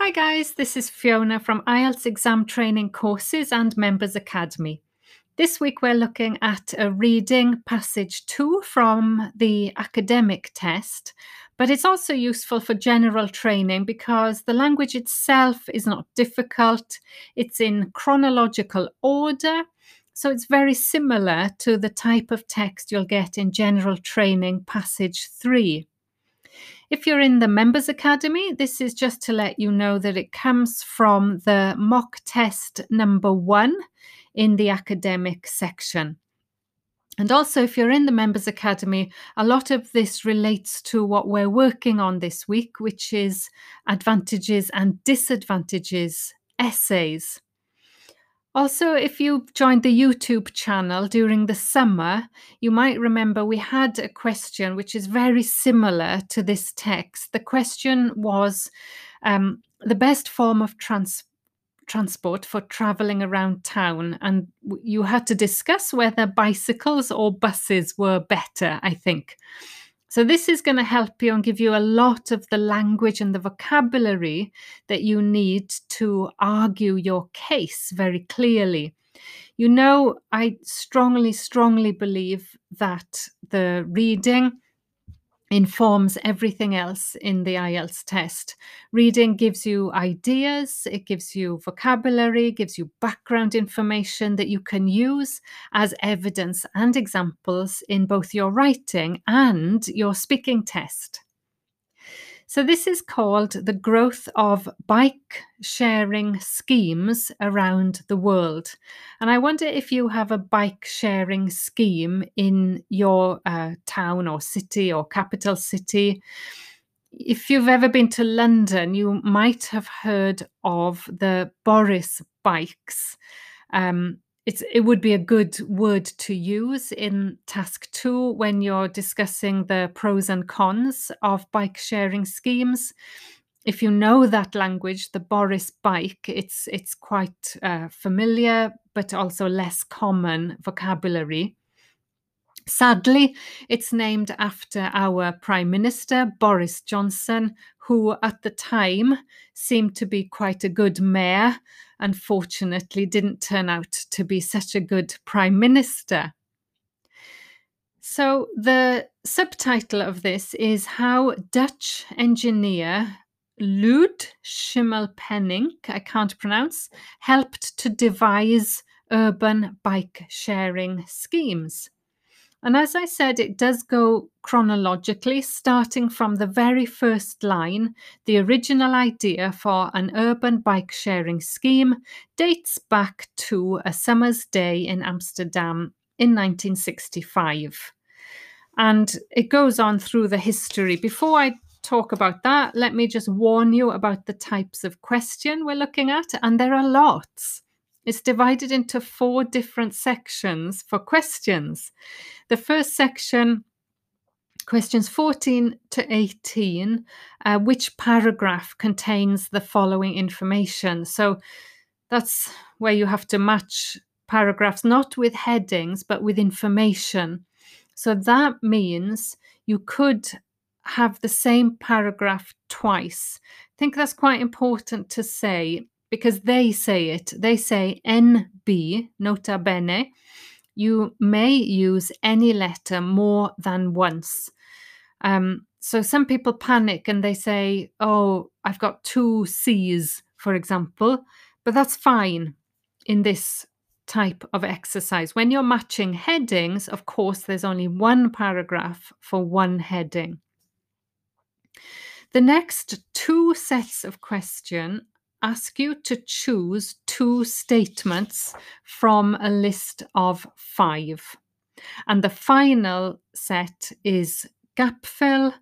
Hi, guys, this is Fiona from IELTS Exam Training Courses and Members Academy. This week we're looking at a reading passage two from the academic test, but it's also useful for general training because the language itself is not difficult, it's in chronological order. So it's very similar to the type of text you'll get in general training passage three. If you're in the Members Academy, this is just to let you know that it comes from the mock test number one in the academic section. And also, if you're in the Members Academy, a lot of this relates to what we're working on this week, which is advantages and disadvantages essays. Also, if you joined the YouTube channel during the summer, you might remember we had a question which is very similar to this text. The question was um, the best form of trans- transport for traveling around town, and you had to discuss whether bicycles or buses were better, I think. So, this is going to help you and give you a lot of the language and the vocabulary that you need to argue your case very clearly. You know, I strongly, strongly believe that the reading informs everything else in the IELTS test. Reading gives you ideas, it gives you vocabulary, gives you background information that you can use as evidence and examples in both your writing and your speaking test. So, this is called the growth of bike sharing schemes around the world. And I wonder if you have a bike sharing scheme in your uh, town or city or capital city. If you've ever been to London, you might have heard of the Boris bikes. Um, it's, it would be a good word to use in task two when you're discussing the pros and cons of bike sharing schemes. If you know that language, the Boris bike, it's it's quite uh, familiar, but also less common vocabulary. Sadly, it's named after our Prime Minister, Boris Johnson, who at the time seemed to be quite a good mayor unfortunately didn't turn out to be such a good prime minister. So, the subtitle of this is How Dutch Engineer Luud Schimmelpennink, I can't pronounce, helped to devise urban bike sharing schemes. And as I said, it does go chronologically, starting from the very first line. The original idea for an urban bike sharing scheme dates back to a summer's day in Amsterdam in 1965. And it goes on through the history. Before I talk about that, let me just warn you about the types of question we're looking at, and there are lots. It's divided into four different sections for questions. The first section, questions 14 to 18, uh, which paragraph contains the following information? So that's where you have to match paragraphs not with headings but with information. So that means you could have the same paragraph twice. I think that's quite important to say because they say it. They say NB, nota bene. You may use any letter more than once. Um, so some people panic and they say, oh, I've got two C's, for example, but that's fine in this type of exercise. When you're matching headings, of course, there's only one paragraph for one heading. The next two sets of question ask you to choose two statements from a list of five. And the final set is gap fill,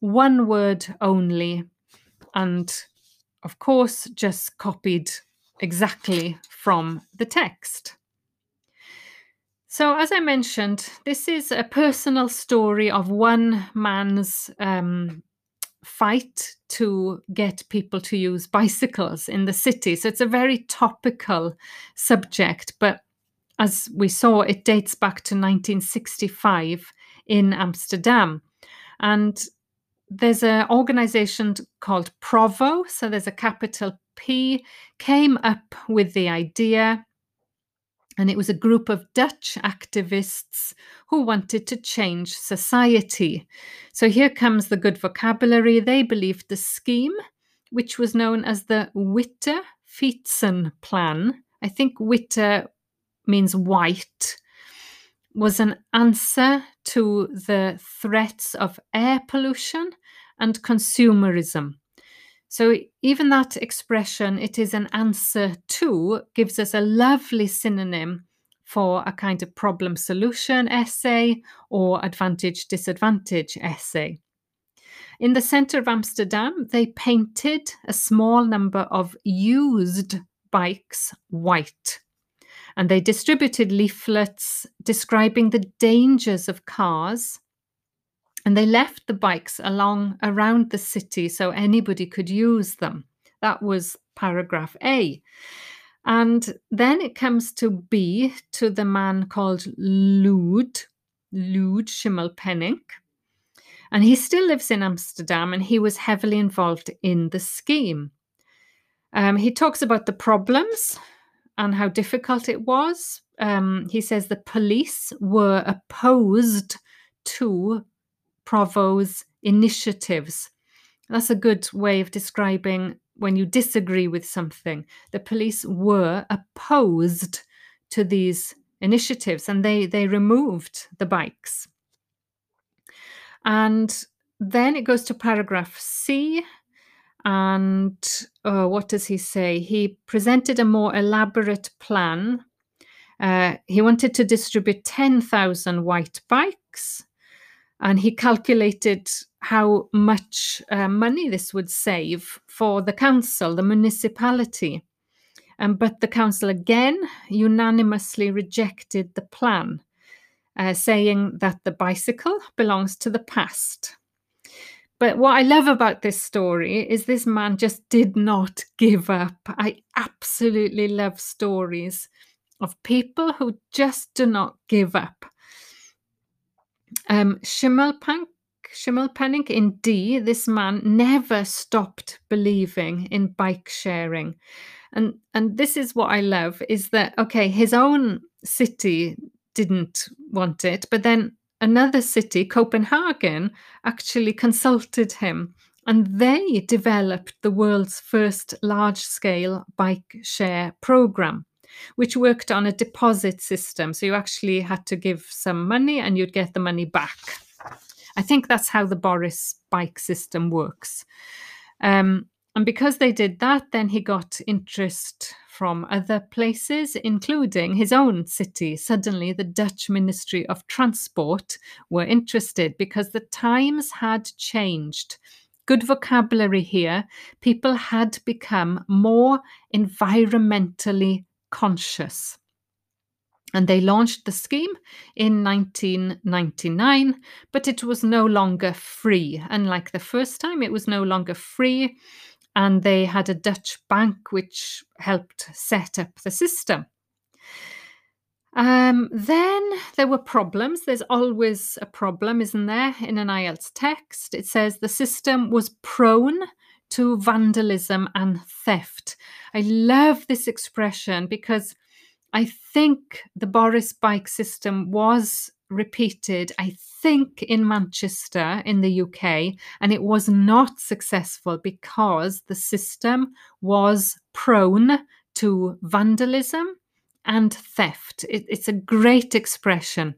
one word only, and of course, just copied exactly from the text. So, as I mentioned, this is a personal story of one man's um, fight to get people to use bicycles in the city. So it's a very topical subject, but as we saw, it dates back to 1965 in Amsterdam. And there's an organization called Provo, so there's a capital P, came up with the idea. And it was a group of Dutch activists who wanted to change society. So here comes the good vocabulary. They believed the scheme, which was known as the Witte Fietsen Plan. I think Witte means white, was an answer to the threats of air pollution and consumerism. So, even that expression, it is an answer to, gives us a lovely synonym for a kind of problem solution essay or advantage disadvantage essay. In the center of Amsterdam, they painted a small number of used bikes white. And they distributed leaflets describing the dangers of cars and they left the bikes along around the city so anybody could use them. That was paragraph A. And then it comes to B, to the man called Luud, Luud Schimmelpennink. And he still lives in Amsterdam and he was heavily involved in the scheme. Um, he talks about the problems and how difficult it was. Um, he says the police were opposed to Provo's initiatives. That's a good way of describing when you disagree with something. The police were opposed to these initiatives and they, they removed the bikes. And then it goes to paragraph C. And uh, what does he say? He presented a more elaborate plan. Uh, he wanted to distribute 10,000 white bikes and he calculated how much uh, money this would save for the council, the municipality. Um, but the council again unanimously rejected the plan, uh, saying that the bicycle belongs to the past. But what I love about this story is this man just did not give up. I absolutely love stories of people who just do not give up. Um, Schimmelpennink, Schimmelpennink in D, this man never stopped believing in bike sharing. And, and this is what I love is that, okay, his own city didn't want it, but then another city, Copenhagen, actually consulted him and they developed the world's first large scale bike share program which worked on a deposit system. So you actually had to give some money and you'd get the money back. I think that's how the Boris bike system works. Um, and because they did that, then he got interest from other places, including his own city. Suddenly, the Dutch Ministry of Transport were interested because the times had changed. Good vocabulary here. People had become more environmentally conscious. And they launched the scheme in 1999, but it was no longer free. Unlike the first time, it was no longer free. And they had a Dutch bank which helped set up the system. Um, then there were problems. There's always a problem, isn't there, in an IELTS text? It says the system was prone to vandalism and theft. I love this expression because I think the Boris bike system was repeated, I think, in Manchester in the UK, and it was not successful because the system was prone to vandalism and theft. It, it's a great expression.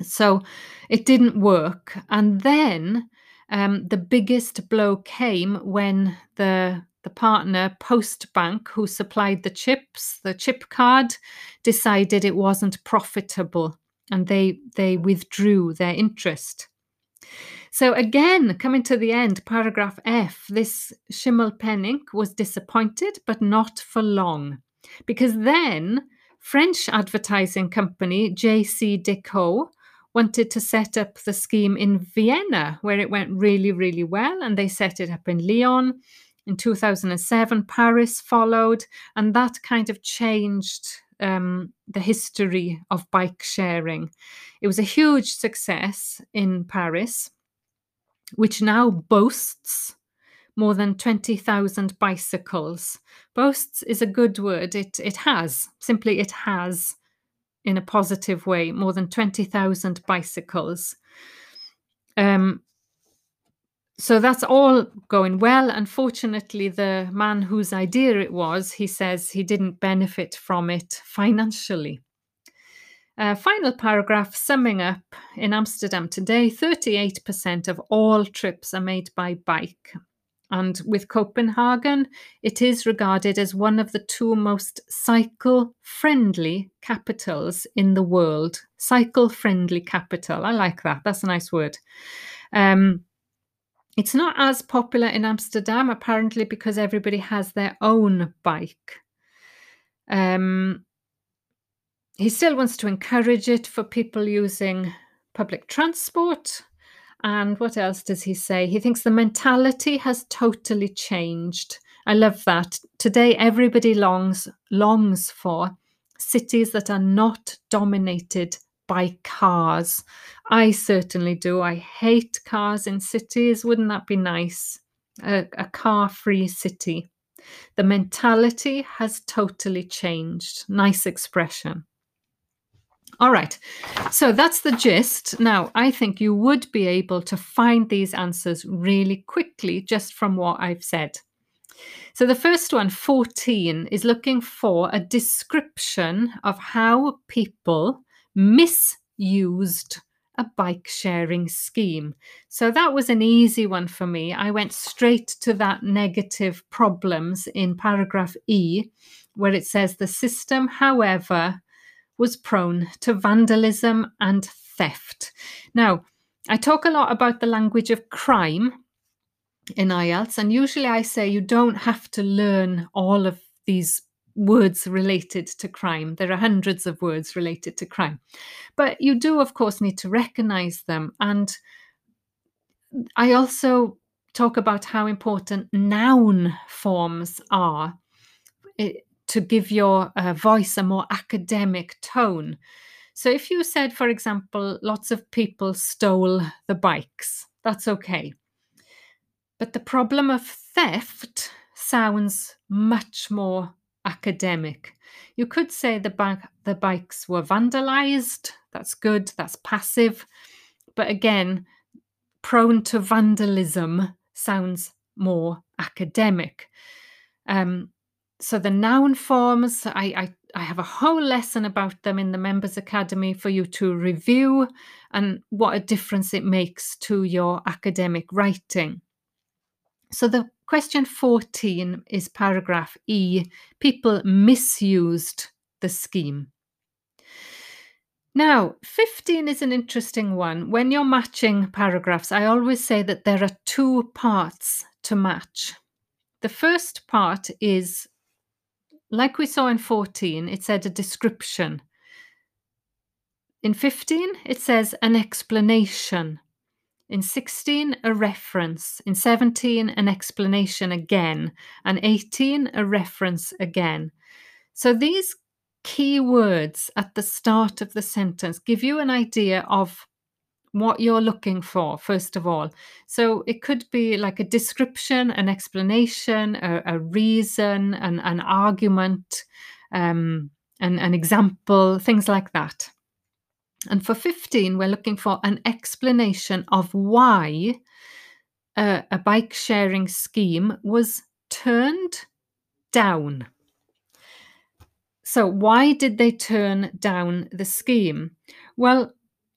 So it didn't work. And then um, the biggest blow came when the the partner Postbank, who supplied the chips, the chip card, decided it wasn't profitable, and they they withdrew their interest. So again, coming to the end, paragraph F, this Schimmelpennink was disappointed, but not for long, because then French advertising company JCDecaux wanted to set up the scheme in Vienna, where it went really, really well. And they set it up in Lyon. In 2007, Paris followed, and that kind of changed um, the history of bike sharing. It was a huge success in Paris. which now boasts more than 20,000 bicycles. Boasts is a good word. It, it has, simply, it has, in a positive way, more than 20,000 bicycles. Um, so that's all going well. Unfortunately, the man whose idea it was, he says he didn't benefit from it financially. Uh, final paragraph summing up in Amsterdam today 38% of all trips are made by bike. And with Copenhagen, it is regarded as one of the two most cycle friendly capitals in the world. Cycle friendly capital. I like that. That's a nice word. Um, it's not as popular in Amsterdam, apparently, because everybody has their own bike. Um, he still wants to encourage it for people using public transport. And what else does he say? He thinks the mentality has totally changed. I love that. Today, everybody longs longs for cities that are not dominated by cars. I certainly do. I hate cars in cities. Wouldn't that be nice? A, a car free city. The mentality has totally changed. Nice expression. All right, so that's the gist. Now, I think you would be able to find these answers really quickly just from what I've said. So, the first one, 14, is looking for a description of how people misused a bike sharing scheme. So that was an easy one for me. I went straight to that negative problems in paragraph E, where it says the system, however, was prone to vandalism and theft. Now, I talk a lot about the language of crime in IELTS, and usually I say you don't have to learn all of these words related to crime. There are hundreds of words related to crime. But you do, of course, need to recognize them. And I also talk about how important noun forms are to give your uh, voice a more academic tone. So if you said, for example, lots of people stole the bikes, that's okay. But the problem of theft sounds much more academic. You could say the, ba- the bikes were vandalized. That's good, that's passive. But again, prone to vandalism sounds more academic. Um, so the noun forms, I, I, I have a whole lesson about them in the Members Academy for you to review and what a difference it makes to your academic writing. So the question 14 is paragraph E. People misused the scheme. Now, 15 is an interesting one. When you're matching paragraphs, I always say that there are two parts to match. The first part is, like we saw in 14, it said a description. In 15, it says an explanation. In 16, a reference. In 17, an explanation again. And 18, a reference again. So these key words at the start of the sentence give you an idea of what you're looking for, first of all. So it could be like a description, an explanation, a, a reason, an, an argument, um, an, an example, things like that. And for 15, we're looking for an explanation of why a bike sharing scheme was turned down. So, why did they turn down the scheme? Well,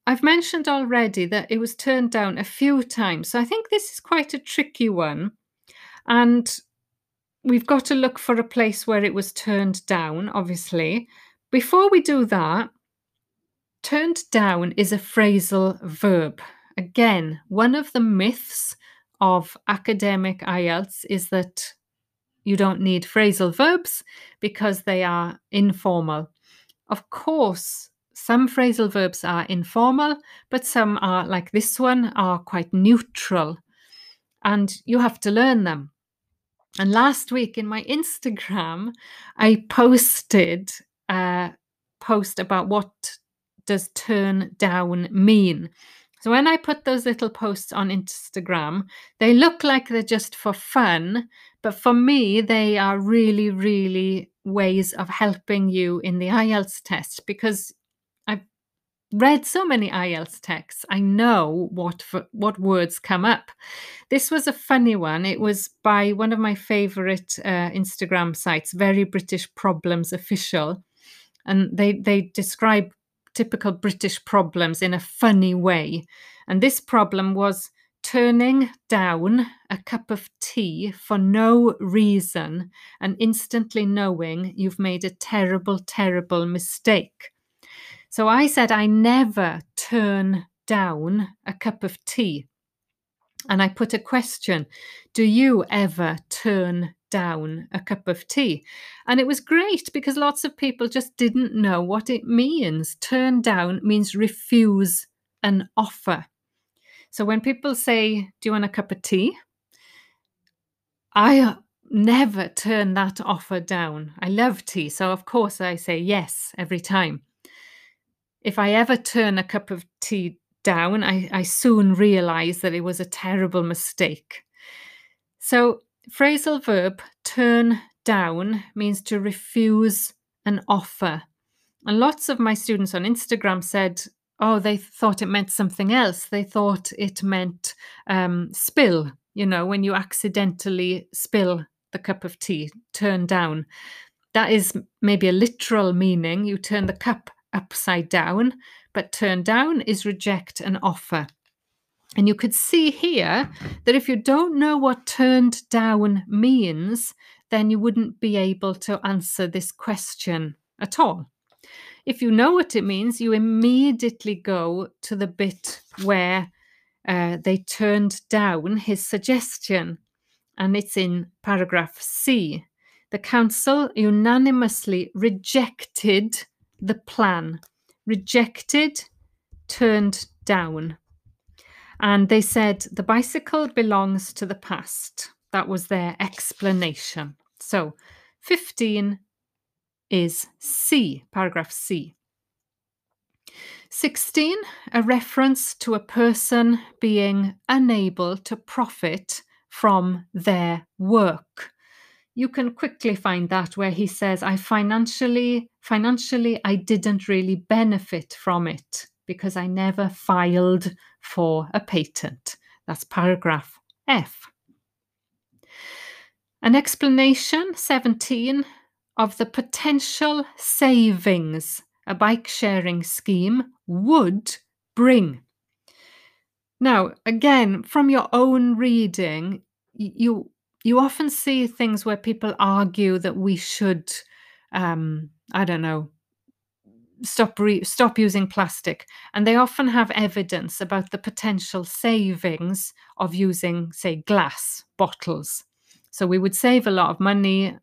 I've mentioned already that it was turned down a few times. So, I think this is quite a tricky one. And we've got to look for a place where it was turned down, obviously. Before we do that, Turned down is a phrasal verb. Again, one of the myths of academic IELTS is that you don't need phrasal verbs because they are informal. Of course, some phrasal verbs are informal, but some are, like this one, are quite neutral. And you have to learn them. And last week in my Instagram, I posted a post about what does turn down mean? So when I put those little posts on Instagram, they look like they're just for fun, but for me, they are really, really ways of helping you in the IELTS test because read so many IELTS texts. I know what what words come up. This was a funny one. It was by one of my favorite uh, Instagram sites, Very British Problems Official, and they they describe typical British problems in a funny way. And this problem was turning down a cup of tea for no reason and instantly knowing you've made a terrible, terrible mistake. So I said, I never turn down a cup of tea. And I put a question Do you ever turn down a cup of tea? And it was great because lots of people just didn't know what it means. Turn down means refuse an offer. So when people say, Do you want a cup of tea? I uh, never turn that offer down. I love tea. So, of course, I say yes every time if I ever turn a cup of tea down, I, I soon realize that it was a terrible mistake. So, phrasal verb turn down means to refuse an offer. And lots of my students on Instagram said, oh, they thought it meant something else. They thought it meant um, spill, you know, when you accidentally spill the cup of tea, turn down. That is maybe a literal meaning. You turn the cup upside down, but turn down is reject an offer. And you could see here that if you don't know what turned down means, then you wouldn't be able to answer this question at all. If you know what it means, you immediately go to the bit where uh, they turned down his suggestion, and it's in paragraph C. The council unanimously rejected the plan, rejected, turned down. And they said the bicycle belongs to the past. That was their explanation. So 15 is C, paragraph C. 16, a reference to a person being unable to profit from their work you can quickly find that where he says i financially financially i didn't really benefit from it because i never filed for a patent. That's paragraph f. An explanation 17 of the potential savings a bike sharing scheme would bring. Now again from your own reading you you often see things where people argue that we should, um, I don't know, stop re- stop using plastic, and they often have evidence about the potential savings of using, say, glass bottles. So we would save a lot of money.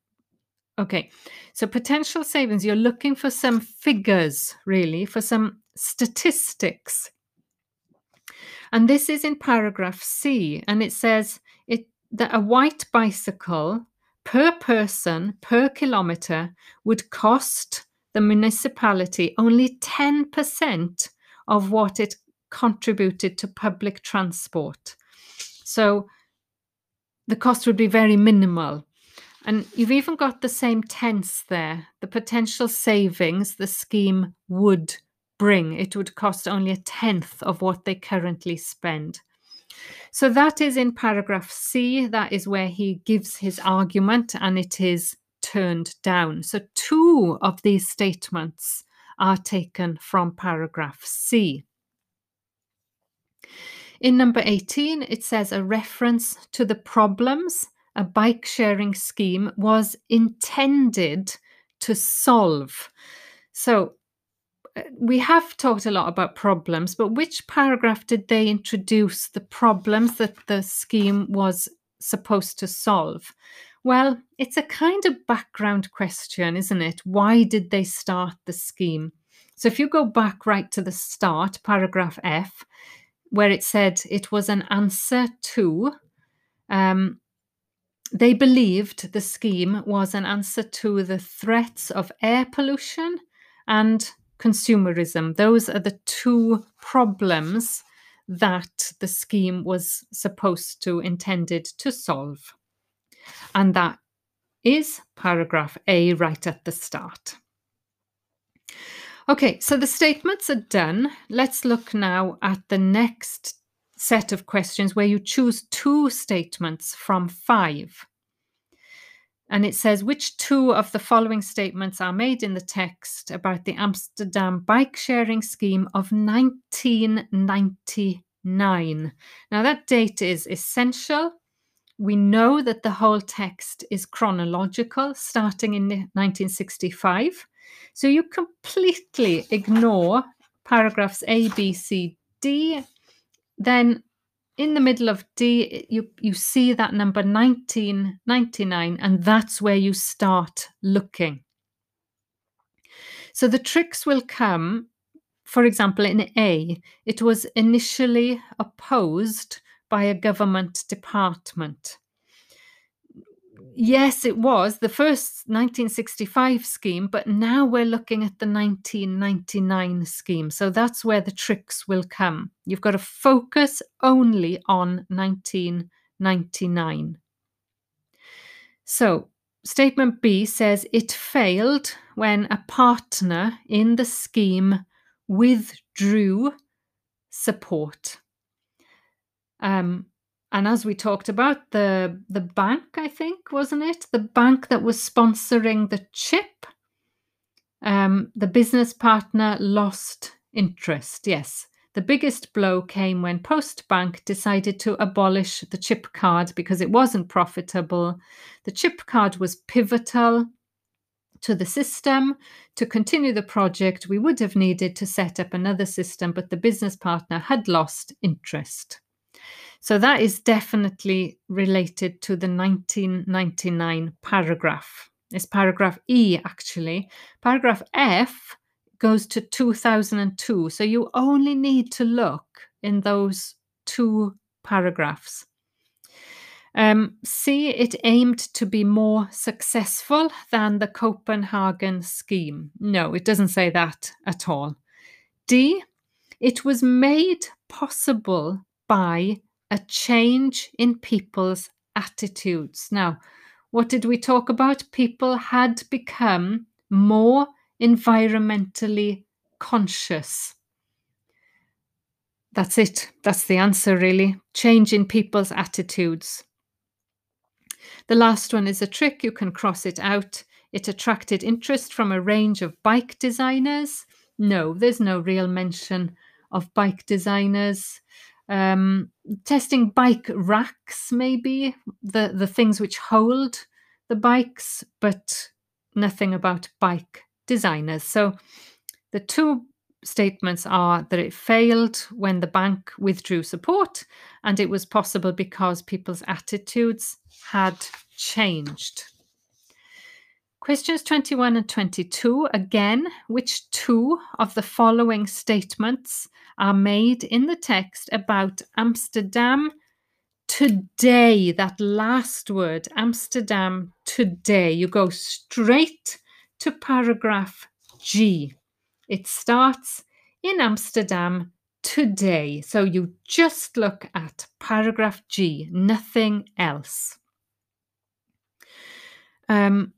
Okay, so potential savings. You're looking for some figures, really, for some statistics. And this is in paragraph C, and it says that a white bicycle per person per kilometre would cost the municipality only 10% of what it contributed to public transport. So the cost would be very minimal. And you've even got the same tense there the potential savings the scheme would bring. It would cost only a tenth of what they currently spend. So that is in paragraph C. That is where he gives his argument and it is turned down. So two of these statements are taken from paragraph C. In number 18, it says a reference to the problems a bike sharing scheme was intended to solve. So we have talked a lot about problems, but which paragraph did they introduce the problems that the scheme was supposed to solve? Well, it's a kind of background question, isn't it? Why did they start the scheme? So if you go back right to the start, paragraph F, where it said it was an answer to, um, they believed the scheme was an answer to the threats of air pollution and consumerism. Those are the two problems that the scheme was supposed to intended to solve. And that is paragraph A right at the start. Okay, so the statements are done. Let's look now at the next set of questions where you choose two statements from five. And it says, which two of the following statements are made in the text about the Amsterdam bike sharing scheme of 1999? Now, that date is essential. We know that the whole text is chronological, starting in 1965. So you completely ignore paragraphs A, B, C, D. Then in the middle of D, you, you see that number 1999, and that's where you start looking. So the tricks will come, for example, in A, it was initially opposed by a government department. Yes, it was the first 1965 scheme, but now we're looking at the 1999 scheme. So that's where the tricks will come. You've got to focus only on 1999. So, statement B says it failed when a partner in the scheme withdrew support. Um, and as we talked about, the the bank, I think, wasn't it? The bank that was sponsoring the chip. Um, the business partner lost interest. Yes. The biggest blow came when Postbank decided to abolish the chip card because it wasn't profitable. The chip card was pivotal to the system. To continue the project, we would have needed to set up another system, but the business partner had lost interest. So that is definitely related to the 1999 paragraph. It's paragraph E, actually. Paragraph F goes to 2002. So you only need to look in those two paragraphs. Um, C, it aimed to be more successful than the Copenhagen scheme. No, it doesn't say that at all. D, it was made possible by a change in people's attitudes. Now, what did we talk about? People had become more environmentally conscious. That's it. That's the answer, really. Change in people's attitudes. The last one is a trick. You can cross it out. It attracted interest from a range of bike designers. No, there's no real mention of bike designers um, testing bike racks, maybe the the things which hold the bikes, but nothing about bike designers. So the two statements are that it failed when the bank withdrew support, and it was possible because people's attitudes had changed. Questions 21 and 22 again, which two of the following statements are made in the text about Amsterdam today? That last word, Amsterdam today. You go straight to paragraph G. It starts in Amsterdam today. So you just look at paragraph G, nothing else. Um,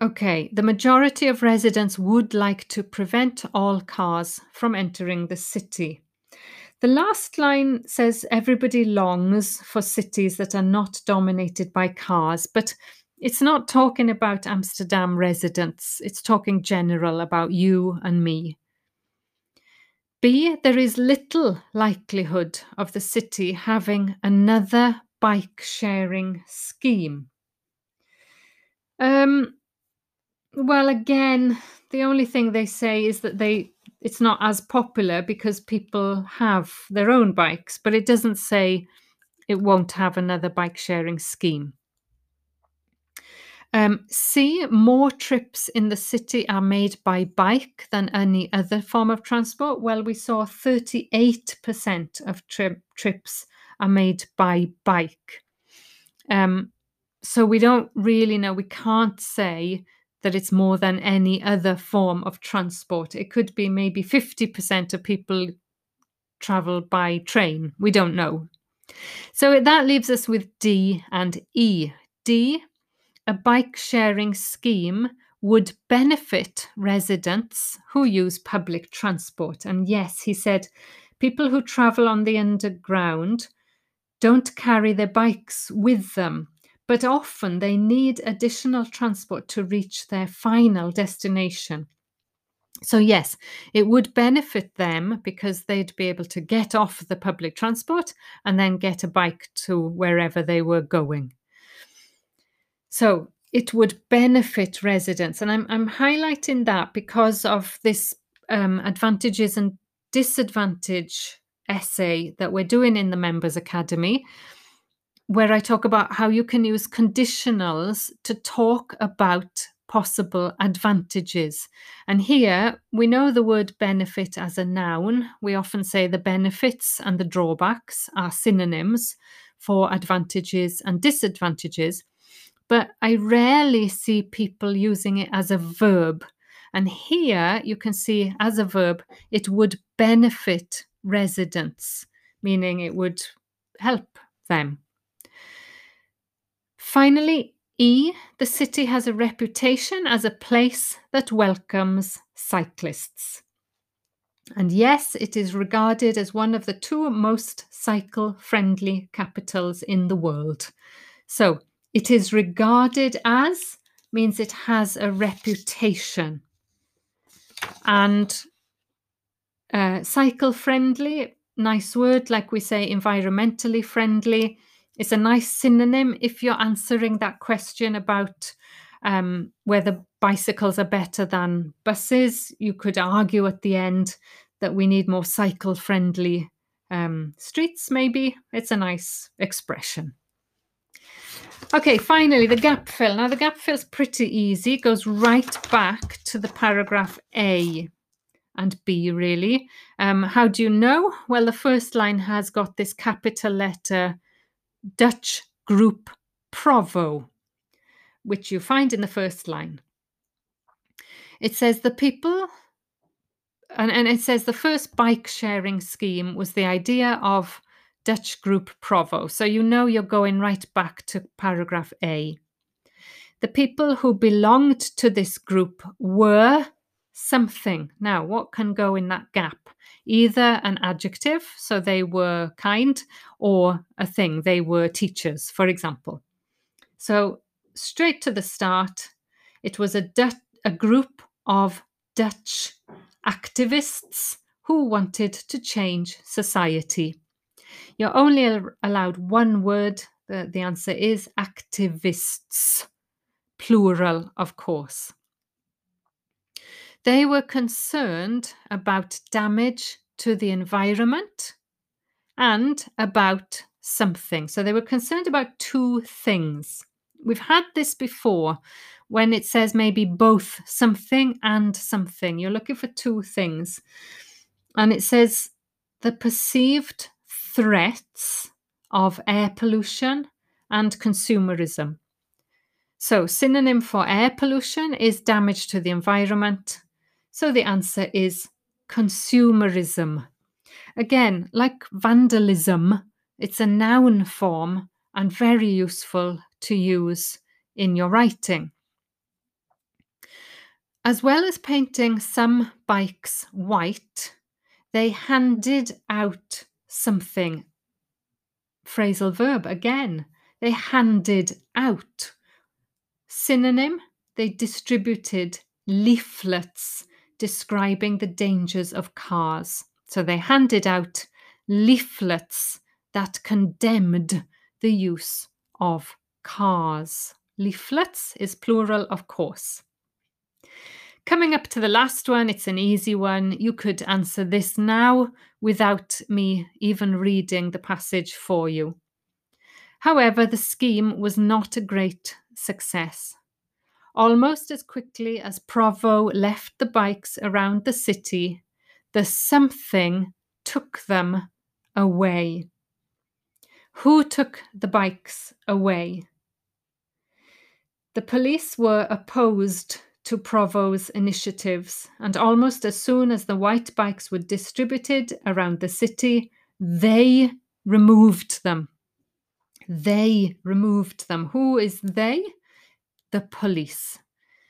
Okay, the majority of residents would like to prevent all cars from entering the city. The last line says everybody longs for cities that are not dominated by cars, but it's not talking about Amsterdam residents, it's talking general about you and me. B, there is little likelihood of the city having another bike sharing scheme. Um, well, again, the only thing they say is that they it's not as popular because people have their own bikes, but it doesn't say it won't have another bike sharing scheme. Um, more trips in the city are made by bike than any other form of transport. Well, we saw 38% of tri- trips are made by bike. Um, so we don't really know, we can't say that it's more than any other form of transport. It could be maybe 50% of people travel by train. We don't know. So that leaves us with D and E. D, a bike sharing scheme would benefit residents who use public transport. And yes, he said people who travel on the underground don't carry their bikes with them, but often they need additional transport to reach their final destination. So, yes, it would benefit them because they'd be able to get off the public transport and then get a bike to wherever they were going. So, it would benefit residents. And I'm, I'm highlighting that because of this um, advantages and disadvantage essay that we're doing in the Members Academy, where I talk about how you can use conditionals to talk about possible advantages. And here we know the word benefit as a noun. We often say the benefits and the drawbacks are synonyms for advantages and disadvantages, but I rarely see people using it as a verb. And here you can see as a verb, it would benefit residents, meaning it would help them. Finally, E, the city has a reputation as a place that welcomes cyclists. And yes, it is regarded as one of the two most cycle friendly capitals in the world. So it is regarded as means it has a reputation. And uh, cycle friendly, nice word, like we say, environmentally friendly it's a nice synonym if you're answering that question about um, whether bicycles are better than buses. You could argue at the end that we need more cycle friendly um, streets, maybe. It's a nice expression. Okay, finally, the gap fill. Now, the gap fill's pretty easy. It goes right back to the paragraph A and B, really. Um, how do you know? Well, the first line has got this capital letter Dutch group Provo, which you find in the first line. It says the people, and, and it says the first bike sharing scheme was the idea of Dutch group Provo. So you know you're going right back to paragraph A. The people who belonged to this group were something. Now, what can go in that gap? Either an adjective, so they were kind, or a thing, they were teachers, for example. So, straight to the start, it was a, Dut- a group of Dutch activists who wanted to change society. You're only allowed one word. The, the answer is activists, plural, of course. They were concerned about damage to the environment and about something. So they were concerned about two things. We've had this before when it says maybe both something and something. You're looking for two things. And it says the perceived threats of air pollution and consumerism. So, synonym for air pollution is damage to the environment, so the answer is consumerism. Again, like vandalism, it's a noun form and very useful to use in your writing. As well as painting some bikes white, they handed out something. Phrasal verb again. They handed out. Synonym, they distributed leaflets describing the dangers of cars. So they handed out leaflets that condemned the use of cars. Leaflets is plural, of course. Coming up to the last one, it's an easy one. You could answer this now without me even reading the passage for you. However, the scheme was not a great success. Almost as quickly as Provo left the bikes around the city, the something took them away. Who took the bikes away? The police were opposed to Provo's initiatives, and almost as soon as the white bikes were distributed around the city, they removed them. They removed them. Who is they? The police.